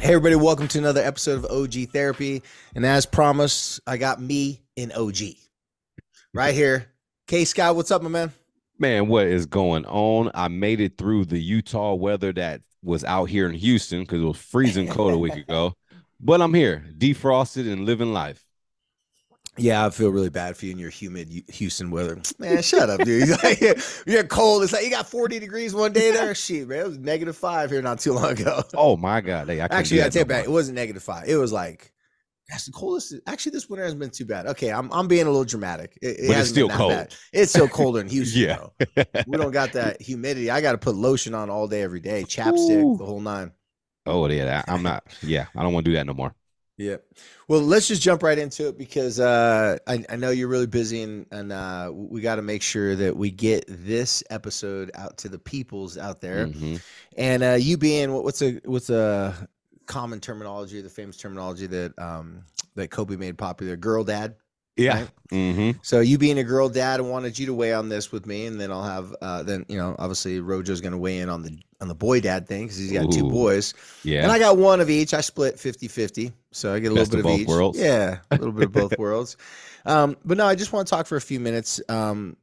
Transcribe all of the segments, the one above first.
Hey, everybody, welcome to another episode of OG Therapy. And as promised, I got me in OG right here. K Scott, what's up, my man? Man, what is going on? I made it through the Utah weather that was out here in Houston because it was freezing cold a week ago. But I'm here, defrosted and living life. Yeah, I feel really bad for you in your humid Houston weather. Man, shut up, dude. You're cold. It's like you got 40 degrees one day there. Shit, man. It was negative five here not too long ago. Oh my god. Hey, I actually I take no back. It wasn't negative five. It was like that's the coldest. Actually, this winter hasn't been too bad. Okay, I'm I'm being a little dramatic. It, it it's still cold. Bad. It's still colder in Houston. yeah, we don't got that humidity. I got to put lotion on all day, every day, chapstick, Ooh. the whole nine. Oh yeah, I'm not. Yeah, I don't want to do that no more. Yeah. Well, let's just jump right into it because uh, I, I, know you're really busy and, and uh, we got to make sure that we get this episode out to the peoples out there. Mm-hmm. And uh, you being what, what's a what's a common terminology, the famous terminology that um, that Kobe made popular, girl dad. Yeah. Right? Mm-hmm. So you being a girl dad, I wanted you to weigh on this with me, and then I'll have uh, then you know obviously Rojo's going to weigh in on the on the boy dad thing because he's got Ooh. two boys. Yeah. And I got one of each. I split 50-50. So I get a Best little bit of, of, each. Worlds. Yeah, a little bit of both worlds. Um, but no, I just want to talk for a few minutes. Um,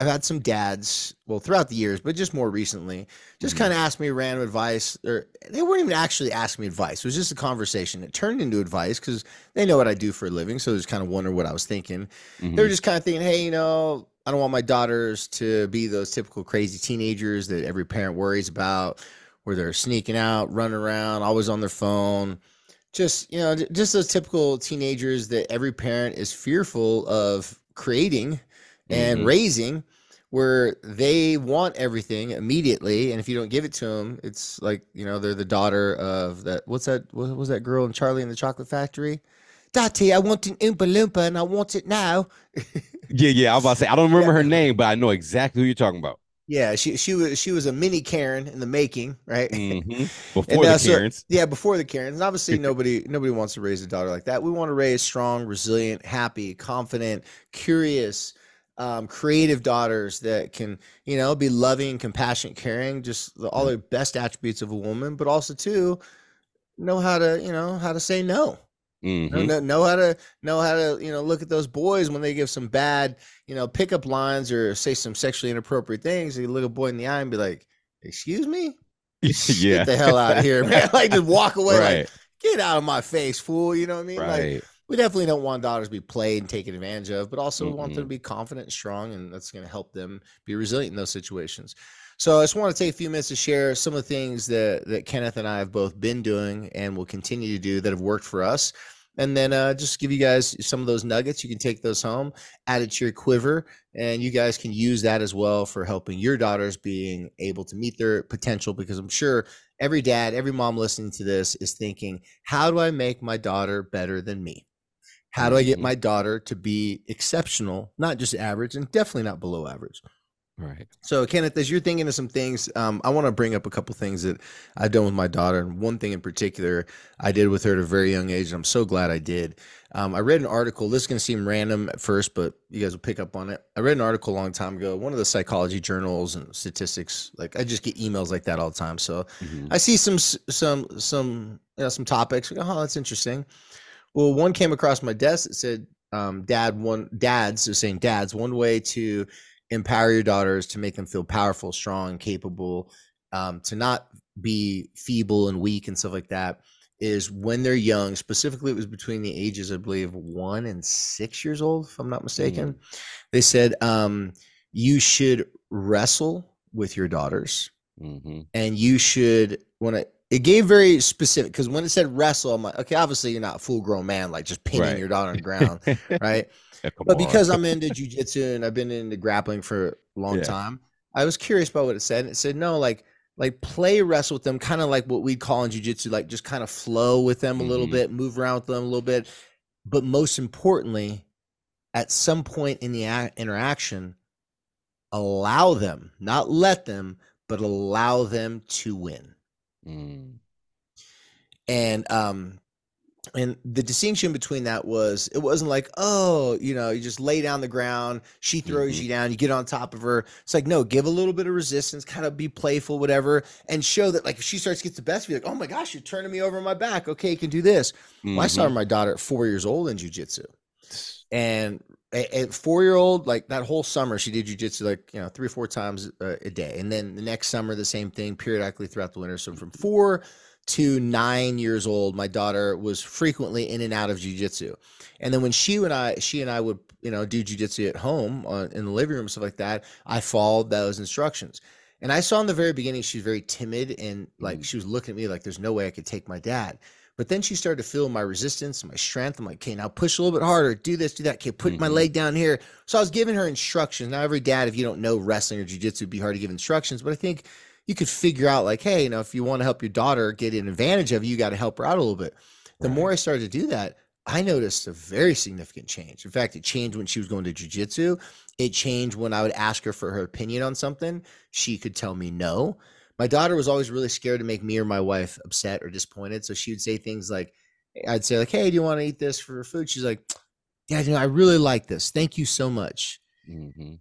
I've had some dads, well, throughout the years, but just more recently, just mm-hmm. kind of asked me random advice, or they weren't even actually asking me advice. It was just a conversation. It turned into advice because they know what I do for a living, so they just kind of wonder what I was thinking. Mm-hmm. They were just kind of thinking, hey, you know, I don't want my daughters to be those typical crazy teenagers that every parent worries about, where they're sneaking out, running around, always on their phone. Just you know, just those typical teenagers that every parent is fearful of creating and mm-hmm. raising where they want everything immediately and if you don't give it to them it's like you know they're the daughter of that what's that what was that girl in charlie in the chocolate factory Daddy, I want an Oompa Loompa and I want it now. yeah, yeah. I was about to say I don't remember yeah. her name, but I know exactly who you're talking about. Yeah, she she was she was a mini Karen in the making, right? Mm-hmm. Before and, uh, the Karens. So, yeah, before the Karens. And obviously nobody nobody wants to raise a daughter like that. We want to raise strong, resilient, happy, confident, curious, um, creative daughters that can, you know, be loving, compassionate, caring, just the, all the best attributes of a woman, but also too know how to, you know, how to say no. Mm-hmm. Know, know, how to know how to you know look at those boys when they give some bad you know pickup lines or say some sexually inappropriate things. You look a boy in the eye and be like, "Excuse me, yeah, get the hell out of here, man!" like just walk away, right. like get out of my face, fool. You know what I mean? Right. Like we definitely don't want daughters to be played and taken advantage of, but also mm-hmm. want them to be confident and strong, and that's going to help them be resilient in those situations. So I just want to take a few minutes to share some of the things that that Kenneth and I have both been doing and will continue to do that have worked for us. And then uh, just give you guys some of those nuggets. You can take those home, add it to your quiver, and you guys can use that as well for helping your daughters being able to meet their potential. Because I'm sure every dad, every mom listening to this is thinking, how do I make my daughter better than me? How do I get mm-hmm. my daughter to be exceptional, not just average, and definitely not below average? Right. So, Kenneth, as you're thinking of some things, um, I want to bring up a couple things that I've done with my daughter, and one thing in particular I did with her at a very young age, and I'm so glad I did. Um, I read an article. This is going to seem random at first, but you guys will pick up on it. I read an article a long time ago, one of the psychology journals and statistics. Like I just get emails like that all the time, so mm-hmm. I see some some some you know some topics. Go, oh, that's interesting. Well, one came across my desk that said, um, "Dad, one dads is saying dads one way to empower your daughters to make them feel powerful, strong, capable, um, to not be feeble and weak and stuff like that." Is when they're young. Specifically, it was between the ages, I believe, one and six years old, if I'm not mistaken. Mm-hmm. They said um, you should wrestle with your daughters, mm-hmm. and you should want to it gave very specific because when it said wrestle, I'm like, okay, obviously you're not a full grown man, like just pinning right. your daughter on the ground, right? Yeah, but because I'm into jujitsu and I've been into grappling for a long yeah. time, I was curious about what it said. It said, no, like like play wrestle with them, kind of like what we'd call in jujitsu, like just kind of flow with them a little Mhm. bit, move around with them a little bit. But most importantly, at some point in the a- interaction, allow them, not let them, but allow them to win. Mm. And um and the distinction between that was it wasn't like, oh, you know, you just lay down the ground, she throws Mhm. you down, you get on top of her. It's like, no, give a little bit of resistance, kind of be playful, whatever, and show that like if she starts to get the best, be like, oh my gosh, you're turning me over on my back. Okay, you can do this. Well, I started my daughter at four years old in jujitsu. And a- at four year old, like that whole summer, she did jujitsu like, you know, three or four times uh, a day. And then the next summer, the same thing periodically throughout the winter. So from four to nine years old, my daughter was frequently in and out of jujitsu. And then when she and I, she and I would, you know, do jujitsu at home on, in the living room, stuff like that, I followed those instructions. And I saw in the very beginning, she was very timid and like Mhm. she was looking at me like, there's no way I could take my dad. But then she started to feel my resistance, my strength. I'm like, okay, now push a little bit harder, do this, do that. Okay, put my Mhm. leg down here. So I was giving her instructions. Now, every dad, if you don't know wrestling or jujitsu, it'd be hard to give instructions. But I think you could figure out, like, hey, you know, if you want to help your daughter get an advantage of you, you got to help her out a little bit. The more I started to do that, I noticed a very significant change. In fact, it changed when she was going to jujitsu. It changed when I would ask her for her opinion on something. She could tell me no. My daughter was always really scared to make me or my wife upset or disappointed. So she would say things like, I'd say, like, hey, do you want to eat this for food? She's like, yeah, you know, I really like this. Thank you so much. Mhm.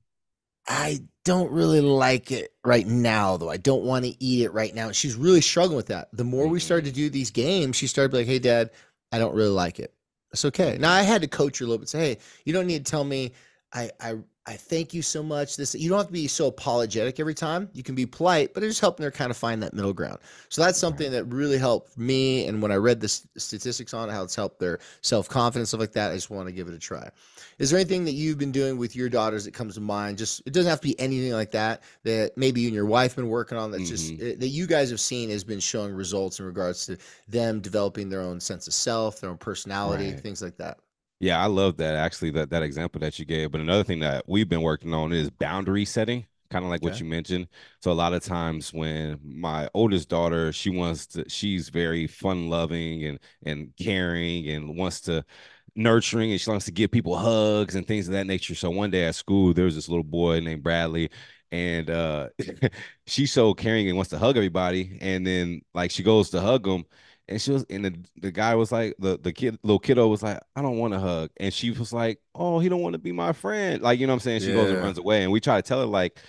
I don't really like it right now, though. I don't want to eat it right now. She's really struggling with that. The more we started to do these games, she started to be like, hey, dad, I don't really like it. It's okay. Now I had to coach her a little bit. Say, hey, you don't need to tell me. I I I thank you so much. This you don't have to be so apologetic every time. You can be polite, but it's just helping her kind of find that middle ground. So that's something that really helped me. And when I read the statistics on it, how it's helped their self confidence, stuff like that, I just want to give it a try. Is there anything that you've been doing with your daughters that comes to mind? Just it doesn't have to be anything like that that maybe you and your wife been working on. That's just Mhm. uh, that you guys have seen has been showing results in regards to them developing their own sense of self, their own personality, Right. things like that. Yeah, I love that actually that that example that you gave. But another thing that we've been working on is boundary setting, kind of like what you mentioned. So a lot of times when my oldest daughter, she wants to, she's very fun loving and and caring and wants to nurturing and she wants to give people hugs and things of that nature. So one day at school, there was this little boy named Bradley. And uh she's so caring and wants to hug everybody. And then like she goes to hug him and she was, and the, the guy was like, the, the kid, little kiddo was like, I don't want to hug. And she was like, Oh, he don't want to be my friend. Like, you know what I'm saying? She goes and runs away. And we try to tell her, like,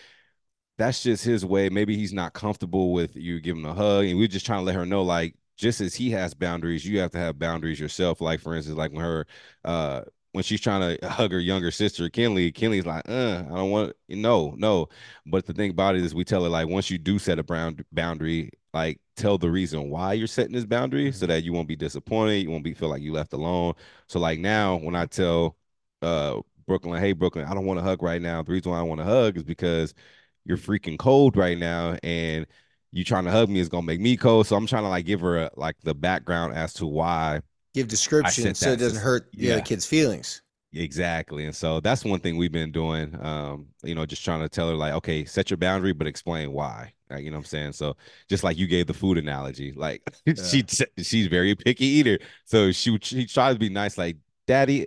that's just his way. Maybe he's not comfortable with you giving a hug. And we're just trying to let her know, like, just as he has boundaries, you have to have boundaries yourself. Like, for instance, like when her, uh, when she's trying to hug her younger sister, Kinley, Kinley's like, uh, I don't want, no, no. But the thing about it is, we tell her, like, once you do set a brown boundary, like, tell the reason why you're setting this boundary so that you won't be disappointed. You won't be feel like you left alone. So, like, now when I tell, uh, Brooklyn, hey, Brooklyn, I don't want to hug right now. The reason why I want to hug is because you're freaking cold right now and you trying to hug me is gonna make me cold. So I'm trying to like give her a, like the background as to why Give description so it doesn't hurt the other kid's feelings. Exactly. And so that's one thing we've been doing. Um, you know, just trying to tell her like, okay, set your boundary, but explain why. Like, you know what I'm saying? So just like you gave the food analogy, like she she's very picky eater. So she would she tries to be nice, like, Daddy.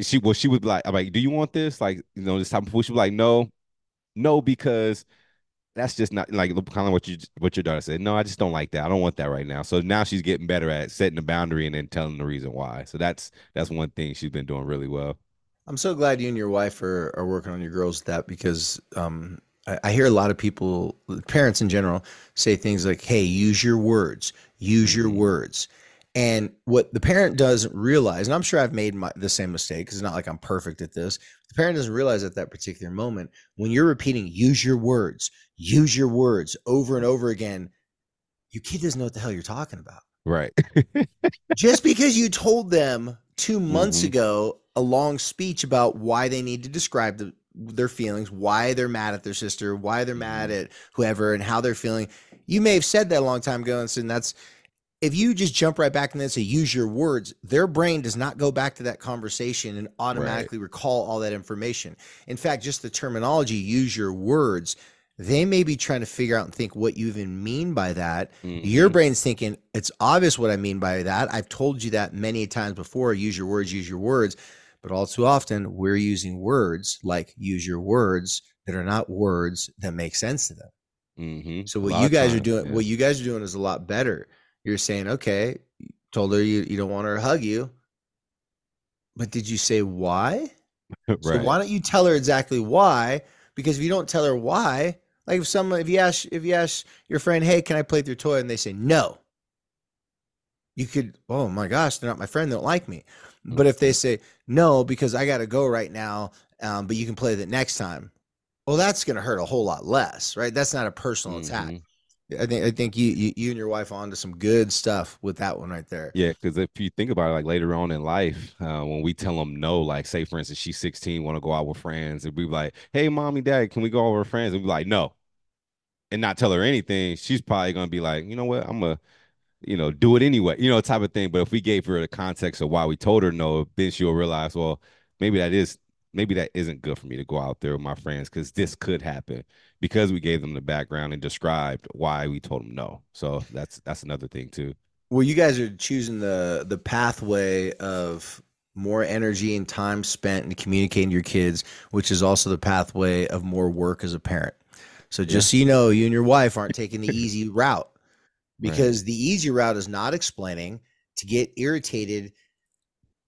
She well, she would be like, I'm like, do you want this? Like, you know, this type of food. She was like, no, no, because that's just not like kind of what you what your daughter said. No, I just don't like that. I don't want that right now. So now she's getting better at setting the boundary and then telling the reason why. So that's that's one thing she's been doing really well. I'm so glad you and your wife are, are working on your girls with that because um, I, I hear a lot of people, parents in general, say things like, hey, use your words, use your Mhm. words. And what the parent doesn't realize, and I'm sure I've made my, the same mistake because it's not like I'm perfect at this. The parent doesn't realize at that particular moment when you're repeating, use your words, use your words over and over again, your kid doesn't know what the hell you're talking about Right. just because you told them two months Mhm. ago a long speech about why they need to describe the, their feelings, why they're mad at their sister, why they're mad Mhm. at whoever, and how they're feeling. You may have said that a long time ago and said that's if you just jump right back and then say use your words, their brain does not go back to that conversation and automatically recall all that information. In fact, just the terminology use your words they may be trying to figure out and think what you even mean by that. Your Mhm. brain's thinking, it's obvious what I mean by that. I've told you that many times before. Use your words, use your words. But all too often, we're using words like use your words that are not words that make sense to them. Mhm. So what you guys are doing, yeah. what you guys are doing is a lot better. You're saying, okay, told her you, you don't want her to hug you. But did you say why? So why don't you tell her exactly why? Because if you don't tell her why, like if someone if you ask if you ask your friend, hey, can I play with your toy? And they say no. You could, oh my gosh, they're not my friend, they don't like me. But if they say no, because I gotta go right now, um, but you can play with it next time. Well, that's gonna hurt a whole lot less, right? That's not a personal attack. I think I think you, you you and your wife are onto some good stuff with that one right there. Yeah, because if you think about it, like later on in life, uh, when we tell them no, like say for instance, she's 16, want to go out with friends, and we be like, "Hey, mommy, dad, can we go out with friends?" And we be like, "No," and not tell her anything. She's probably gonna be like, "You know what? I'm gonna, you know, do it anyway," you know, type of thing. But if we gave her the context of why we told her no, then she'll realize, well, maybe that is, maybe that isn't good for me to go out there with my friends because this could happen because we gave them the background and described why we told them no. So that's that's another thing too. Well, you guys are choosing the the pathway of more energy and time spent in communicating to your kids, which is also the pathway of more work as a parent. So just so you know, you and your wife aren't taking the easy route because the easy route is not explaining to get irritated.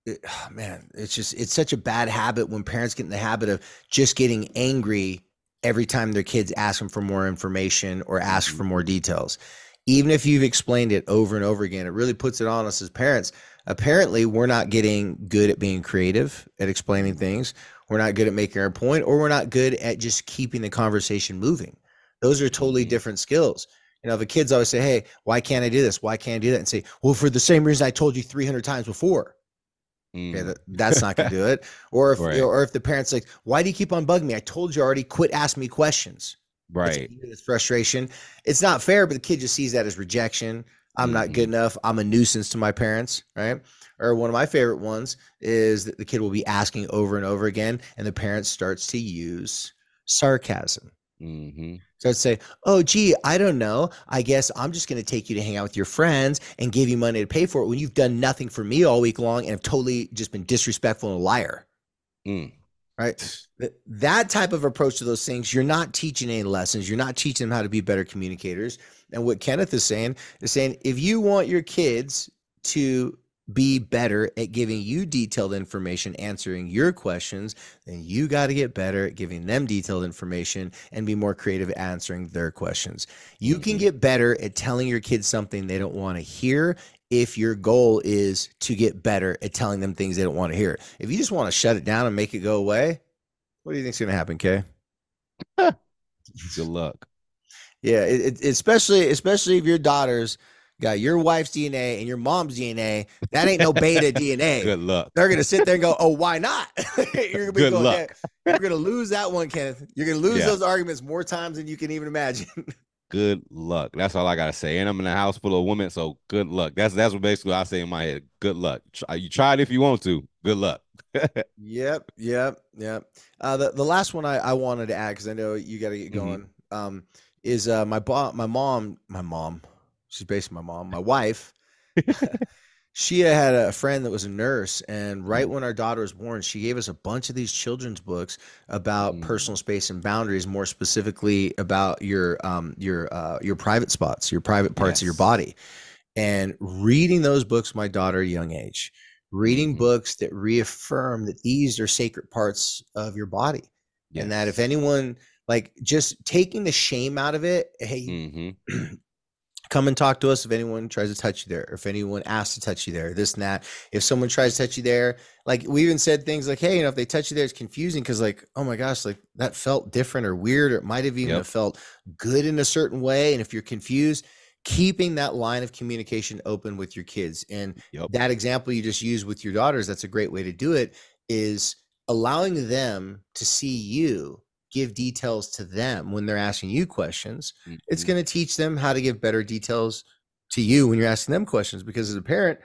It- man, it's just it's such a bad habit when parents get in the habit of just getting angry every time their kids ask them for more information or ask for more details. Even if you've explained it over and over again, it really puts it on us as parents. Apparently, we're not getting good at being creative at explaining things. We're not good at making our point, or we're not good at just keeping the conversation moving. Those are totally Mhm. different skills. You know, the kids always say, Hey, why can't I do this? Why can't I do that? And say, Well, for the same reason I told you 300 times before. Okay, Mm. that, that's not to do it. Or if, Right. or if the parent's like, Why do you keep on bugging me? I told you already, quit asking me questions. Right. it's frustration. It's not fair, but the kid just sees that as rejection. I'm not good enough. I'm a nuisance to my parents, right? Or one of my favorite ones is that the kid will be asking over and over again, and the parent starts to use sarcasm. Hmm So I'd say, "Oh, gee, I don't know. I guess I'm just going to take you to hang out with your friends and give you money to pay for it when you've done nothing for me all week long and have totally just been disrespectful and a liar." Mm. Right? That type of approach to those things, you're not teaching any lessons. You're not teaching them how to be better communicators. And what Kenneth is saying is saying if you want your kids to be better at giving you detailed information, answering your questions, then you got to get better at giving them detailed information and be more creative at answering their questions. You can Mhm. get better at telling your kids something they don't want to hear if your goal is to get better at telling them things they don't want to hear. If you just want to shut it down and make it go away, what do you think's going to happen, Kay? Good luck. Yeah, it, it, especially especially if your daughters got your wife's DNA and your mom's DNA. That ain't no beta DNA. Good luck. They're gonna sit there and go, "Oh, why not?" You're gonna be Good going, luck. "Yeah, You're gonna lose that one, Kenneth. You're gonna lose Yeah. those arguments more times than you can even imagine. Good luck. That's all I gotta say. And I'm in a house full of women, so good luck. That's that's what basically I say in my head. Good luck. Try, you try it if you want to. Good luck. Yep, yep, yep. Uh, the the last one I, I wanted to add because I know you got to get Mhm. going. Um, is uh my bo- my mom my mom she's basically my mom my wife. she had a friend that was a nurse, and right Mm. when our daughter was born, she gave us a bunch of these children's books about Mm. personal space and boundaries, more specifically about your um your uh your private spots, your private parts of your body. And reading those books, my daughter, a young age, reading Mhm. books that reaffirm that these are sacred parts of your body and that if anyone like just taking the shame out of it hey Mhm. come and talk to us if anyone tries to touch you there or if anyone asks to touch you there this and that if someone tries to touch you there like we even said things like hey you know if they touch you there it's confusing because like oh my gosh like that felt different or weird or it might have even Yep. felt good in a certain way and if you're confused keeping that line of communication open with your kids and Yep. that example you just used with your daughters that's a great way to do it is allowing them to see you give details to them when they're asking you questions it's Mhm. going to teach them how to give better details to you when you're asking them questions because as a parent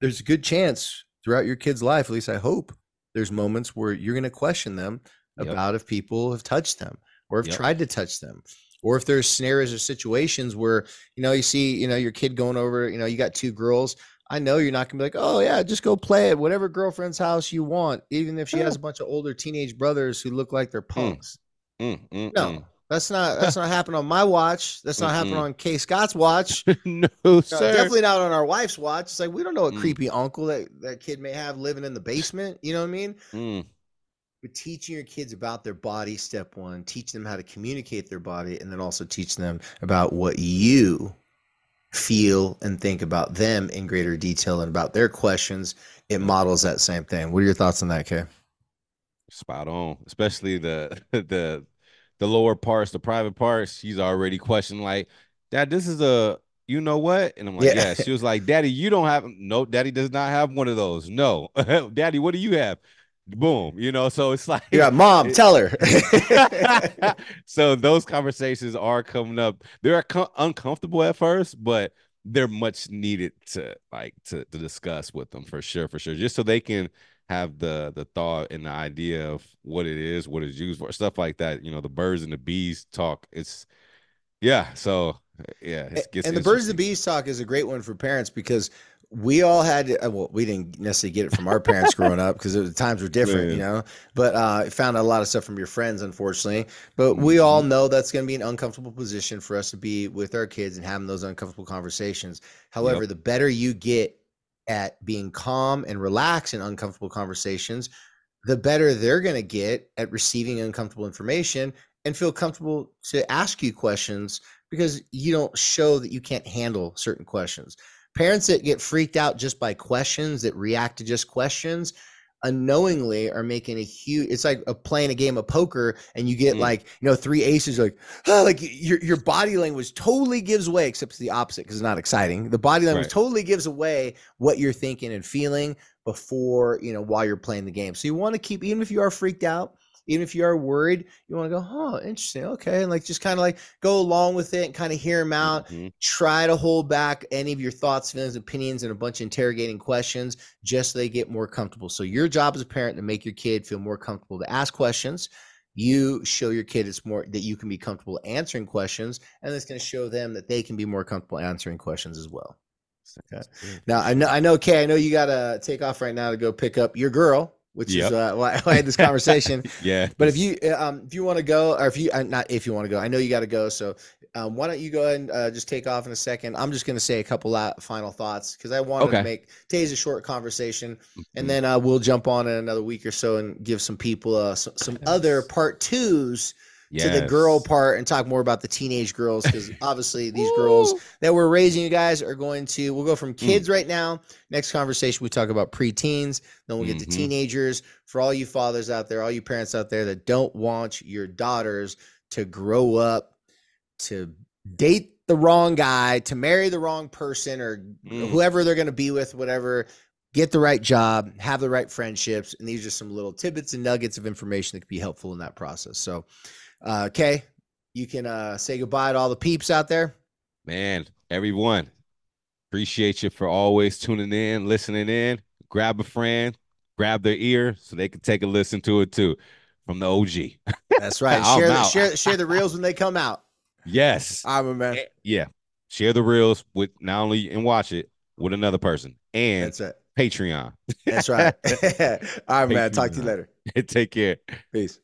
there's a good chance throughout your kid's life at least i hope there's moments where you're going to question them Yep. about if people have touched them or have Yep. tried to touch them or if there's scenarios or situations where you know you see you know your kid going over you know you got two girls i know you're not gonna be like oh yeah just go play at whatever girlfriend's house you want even if she has a bunch of older teenage brothers who look like they're punks Mm, mm, no mm. that's not that's not happening on my watch. That's not happening on k scott's watch. No, No, sir. definitely not on our wife's watch. It's like we don't know what Mm. creepy uncle that that kid may have living in the basement. You know what i mean? Mm, but teaching your kids about their body step one teach them how to communicate their body and then also teach them about what you feel and think about them in greater detail and about their questions it models that same thing. What are your thoughts on that kay spot on. Especially the the the lower parts, the private parts. She's already questioning like, Dad, this is a you know what? And I'm like, Yeah. yeah. She was like, Daddy, you don't have no, Daddy does not have one of those. No. Daddy, what do you have? Boom. You know, so it's like got mom it- tell her so those conversations are coming up. They're co- uncomfortable at first, but they're much needed to like to, to discuss with them for sure, for sure. Just so they can have the the thought and the idea of what it is, what it's used for, stuff like that. You know, the birds and the bees talk. It's yeah. So yeah, it gets and the birds and the bees talk is a great one for parents because we all had uh, well we didn't necessarily get it from our parents growing up because the times were different you know but uh found a lot of stuff from your friends unfortunately but we all know that's going to be an uncomfortable position for us to be with our kids and having those uncomfortable conversations however Yep. the better you get at being calm and relaxed in uncomfortable conversations the better they're going to get at receiving uncomfortable information and feel comfortable to ask you questions because you don't show that you can't handle certain questions. Parents that get freaked out just by questions, that react to just questions, unknowingly are making a huge. It's like a, playing a game of poker, and you get Mm. like you know three aces, like ah, like your your body language totally gives way, except it's the opposite because it's not exciting. The body language Right. totally gives away what you're thinking and feeling before you know while you're playing the game. So you want to keep, even if you are freaked out, even if you are worried, you want to go, oh, interesting, okay, and like just kind of like go along with it and kind of hear them out. Mhm. Try to hold back any of your thoughts, feelings, opinions, and a bunch of interrogating questions just so they get more comfortable. So your job as a parent to make your kid feel more comfortable to ask questions. You show your kid it's more that you can be comfortable answering questions, and it's going to show them that they can be more comfortable answering questions as well. Okay. Now I know I know Kay, I know you gotta take off right now to go pick up your girl, which Yep. is uh, why I had this conversation. Yeah. But if you uh, um if you want to go, or if you uh, not if you want to go, I know you got to go. So um, why don't you go ahead and uh, just take off in a second? I'm just gonna say a couple final thoughts because I wanted to make today's a short conversation, Mhm. and then uh, we'll jump on in another week or so and give some people uh, some, some other part twos to the girl part and talk more about the teenage girls because obviously these girls that we're raising you guys are going to we'll go from kids right now. Next conversation we talk about preteens. Then we'll get to Mhm. teenagers. For all you fathers out there all you parents out there that don't want your daughters to grow up to date the wrong guy to marry the wrong person or Mm. whoever they're going to be with whatever get the right job have the right friendships and these are some little tidbits and nuggets of information that could be helpful in that process. So uh kay you can uh say goodbye to all the peeps out there Man, everyone, appreciate you for always tuning in, listening in. Grab a friend, grab their ear so they can take a listen to it too from the OG. that's right share the, share share the reels when they come out Yes. i'm a man Eh, Yeah. Share the reels with not only and watch it with another person and that's it Patreon. that's right all right man talk to you later Take care. Peace.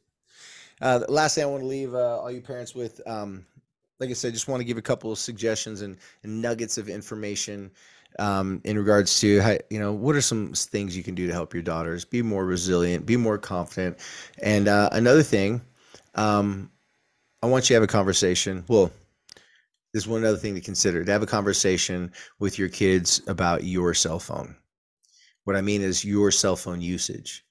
Uh, last thing I want to leave uh, all you parents with, um, like I said, just want to give a couple of suggestions and, and nuggets of information um, in regards to how, you know what are some things you can do to help your daughters be more resilient, be more confident, and uh, another thing, um, I want you to have a conversation. Well, there's one other thing to consider: to have a conversation with your kids about your cell phone. What I mean is your cell phone usage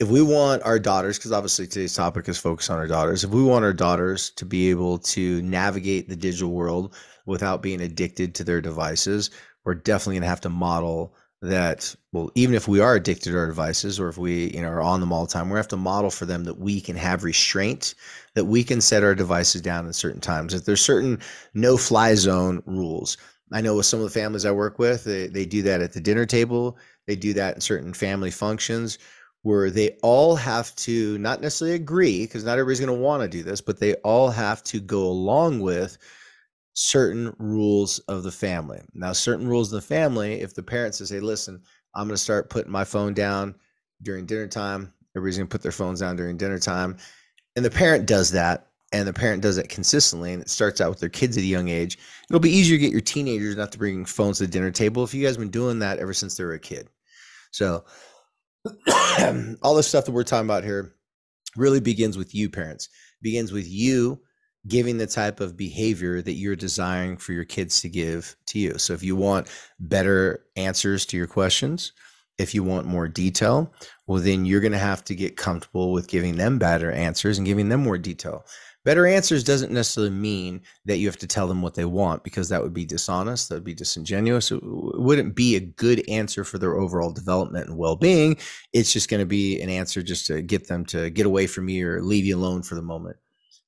if we want our daughters, because obviously today's topic is focused on our daughters, if we want our daughters to be able to navigate the digital world without being addicted to their devices, we're definitely going to have to model that. Well, even if we are addicted to our devices, or if we you know are on them all the time, we have to model for them that we can have restraint, that we can set our devices down at certain times. That there's certain no-fly zone rules. I know with some of the families I work with, they, they do that at the dinner table. They do that in certain family functions where they all have to not necessarily agree because not everybody's going to want to do this, but they all have to go along with certain rules of the family. Now, certain rules of the family, if the parents say, listen, I'm going to start putting my phone down during dinner time, everybody's going to put their phones down during dinner time. And the parent does that, and the parent does it consistently, and it starts out with their kids at a young age. It'll be easier to get your teenagers not to bring phones to the dinner table if you guys have been doing that ever since they were a kid. So, all the stuff that we're talking about here really begins with you parents. Begins with you giving the type of behavior that you're desiring for your kids to give to you. So if you want better answers to your questions if you want more detail well then you're going to have to get comfortable with giving them better answers and giving them more detail Better answers doesn't necessarily mean that you have to tell them what they want because that would be dishonest, that would be disingenuous. It wouldn't be a good answer for their overall development and well being. It's just going to be an answer just to get them to get away from you or leave you alone for the moment.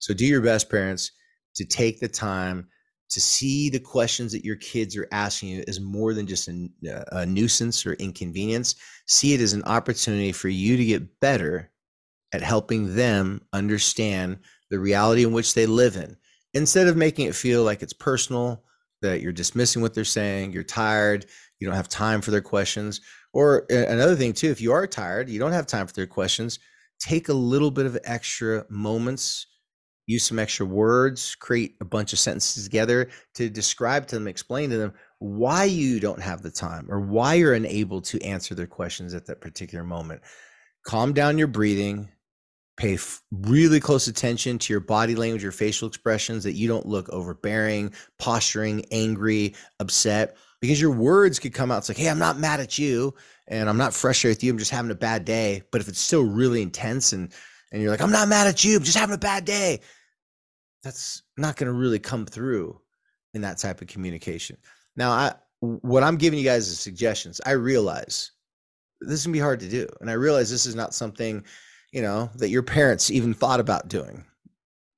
So do your best, parents, to take the time to see the questions that your kids are asking you as more than just a, a nuisance or inconvenience. See it as an opportunity for you to get better at helping them understand the reality in which they live in, instead of making it feel like it's personal, that you're dismissing what they're saying, you're tired, you don't have time for their questions. Or another thing, too, if you are tired, you don't have time for their questions, take a little bit of extra moments, use some extra words, create a bunch of sentences together to describe to them, explain to them why you don't have the time or why you're unable to answer their questions at that particular moment. Calm down your breathing, pay f- really close attention to your body language, your facial expressions, that you don't look overbearing, posturing, angry, upset, because your words could come out. It's like, hey, I'm not mad at you and I'm not frustrated with you. I'm just having a bad day. But if it's still really intense and and you're like, I'm not mad at you, I'm just having a bad day, that's not going to really come through in that type of communication. Now, I what I'm giving you guys is suggestions. I realize this can be hard to do, and I realize this is not something you know, that your parents even thought about doing.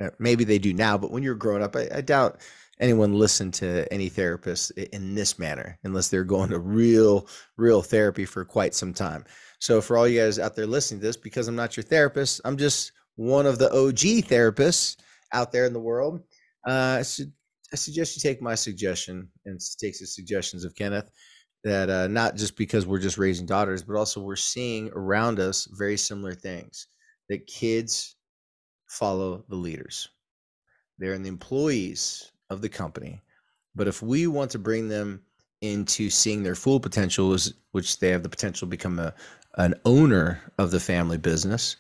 Uh, maybe they do now, but when you're growing up, I, I doubt anyone listened to any therapist in this manner unless they're going to real, real therapy for quite some time. So, for all you guys out there listening to this, because I'm not your therapist, I'm just one of the OG therapists out there in the world. Uh, I, should, I suggest you take my suggestion and take the suggestions of Kenneth that uh, not just because we're just raising daughters, but also we're seeing around us very similar things that kids follow the leaders. They're in the employees of the company. But if we want to bring them into seeing their full potential, which they have the potential to become a, an owner of the family business,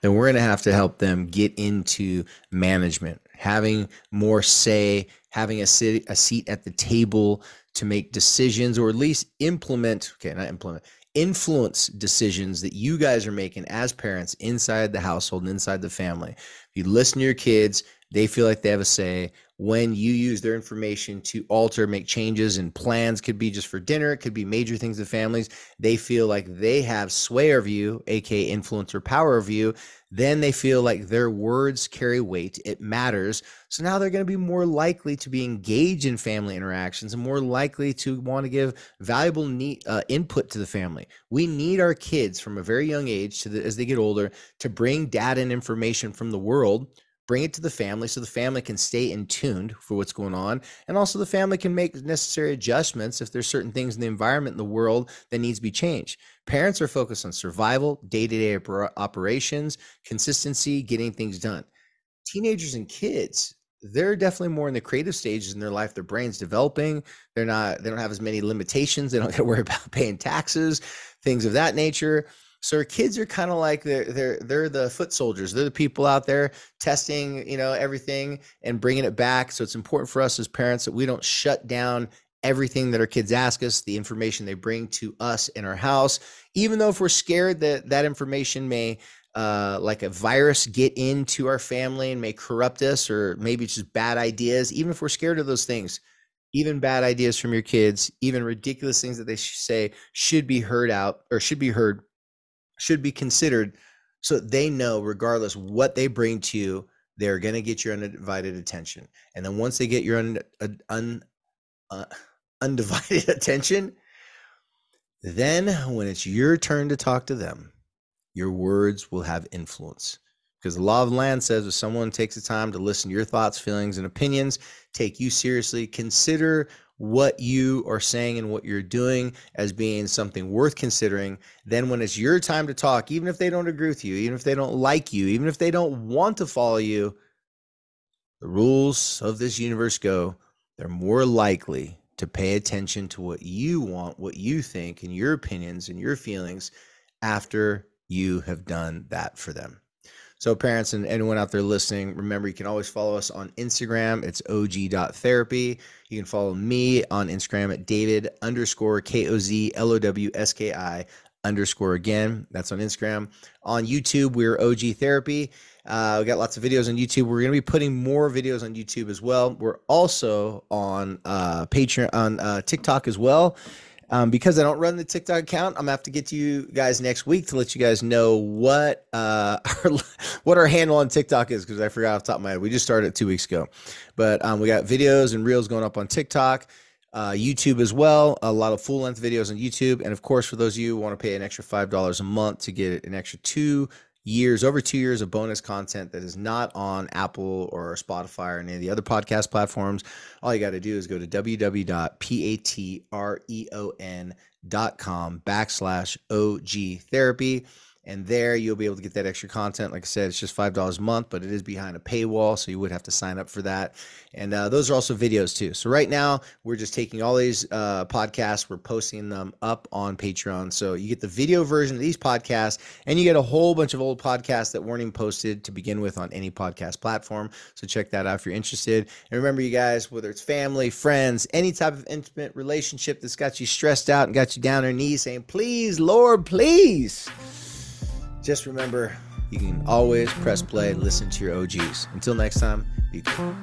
then we're going to have to help them get into management, having more say, having a, sit, a seat at the table, to make decisions or at least implement, okay, not implement, influence decisions that you guys are making as parents inside the household and inside the family. If you listen to your kids, they feel like they have a say. When you use their information to alter, make changes, and plans could be just for dinner, it could be major things of families. They feel like they have sway over you, aka influence or power over you. Then they feel like their words carry weight. It matters. So now they're going to be more likely to be engaged in family interactions and more likely to want to give valuable uh, input to the family. We need our kids from a very young age to the, as they get older to bring data and information from the world bring it to the family so the family can stay in tuned for what's going on and also the family can make necessary adjustments if there's certain things in the environment in the world that needs to be changed. Parents are focused on survival day-to-day operations consistency getting things done. Teenagers and kids they're definitely more in the creative stages in their life. Their brains developing. They're not they don't have as many limitations. They don't got to worry about paying taxes things of that nature so our kids are kind of like they're they're they're the foot soldiers. They're the people out there testing, you know, everything and bringing it back. So it's important for us as parents that we don't shut down everything that our kids ask us, the information they bring to us in our house, even though if we're scared that that information may uh, like a virus get into our family and may corrupt us, or maybe just bad ideas. Even if we're scared of those things, even bad ideas from your kids, even ridiculous things that they say should be heard out or should be heard should be considered so they know regardless what they bring to you they're going to get your undivided attention and then once they get your un, un, uh, undivided attention then when it's your turn to talk to them your words will have influence. Because the law of the land says if someone takes the time to listen to your thoughts, feelings, and opinions, take you seriously, consider what you are saying and what you're doing as being something worth considering, then when it's your time to talk, even if they don't agree with you, even if they don't like you, even if they don't want to follow you, the rules of this universe go, they're more likely to pay attention to what you want, what you think, and your opinions and your feelings after you have done that for them. So, parents and anyone out there listening, remember you can always follow us on Instagram. It's og.therapy. You can follow me on Instagram at David underscore K O Z L O W S K I underscore again. That's on Instagram. On YouTube, we're OG Therapy. Uh, we got lots of videos on YouTube. We're going to be putting more videos on YouTube as well. We're also on uh, Patreon, on uh, TikTok as well. Um, because I don't run the TikTok account, I'm gonna have to get to you guys next week to let you guys know what uh, our, what our handle on TikTok is because I forgot off the top of my head. We just started two weeks ago, but um, we got videos and reels going up on TikTok, uh, YouTube as well. A lot of full length videos on YouTube, and of course, for those of you who want to pay an extra five dollars a month to get an extra two years, over two years of bonus content that is not on Apple or Spotify or any of the other podcast platforms. All you got to do is go to www.patreon.com backslash OG therapy. And there you'll be able to get that extra content. Like I said, it's just $5 a month, but it is behind a paywall. So you would have to sign up for that. And uh, those are also videos too. So right now, we're just taking all these uh, podcasts, we're posting them up on Patreon. So you get the video version of these podcasts, and you get a whole bunch of old podcasts that weren't even posted to begin with on any podcast platform. So check that out if you're interested. And remember, you guys, whether it's family, friends, any type of intimate relationship that's got you stressed out and got you down on your knees saying, please, Lord, please just remember, you can always press play and listen to your OGs. Until next time, be cool.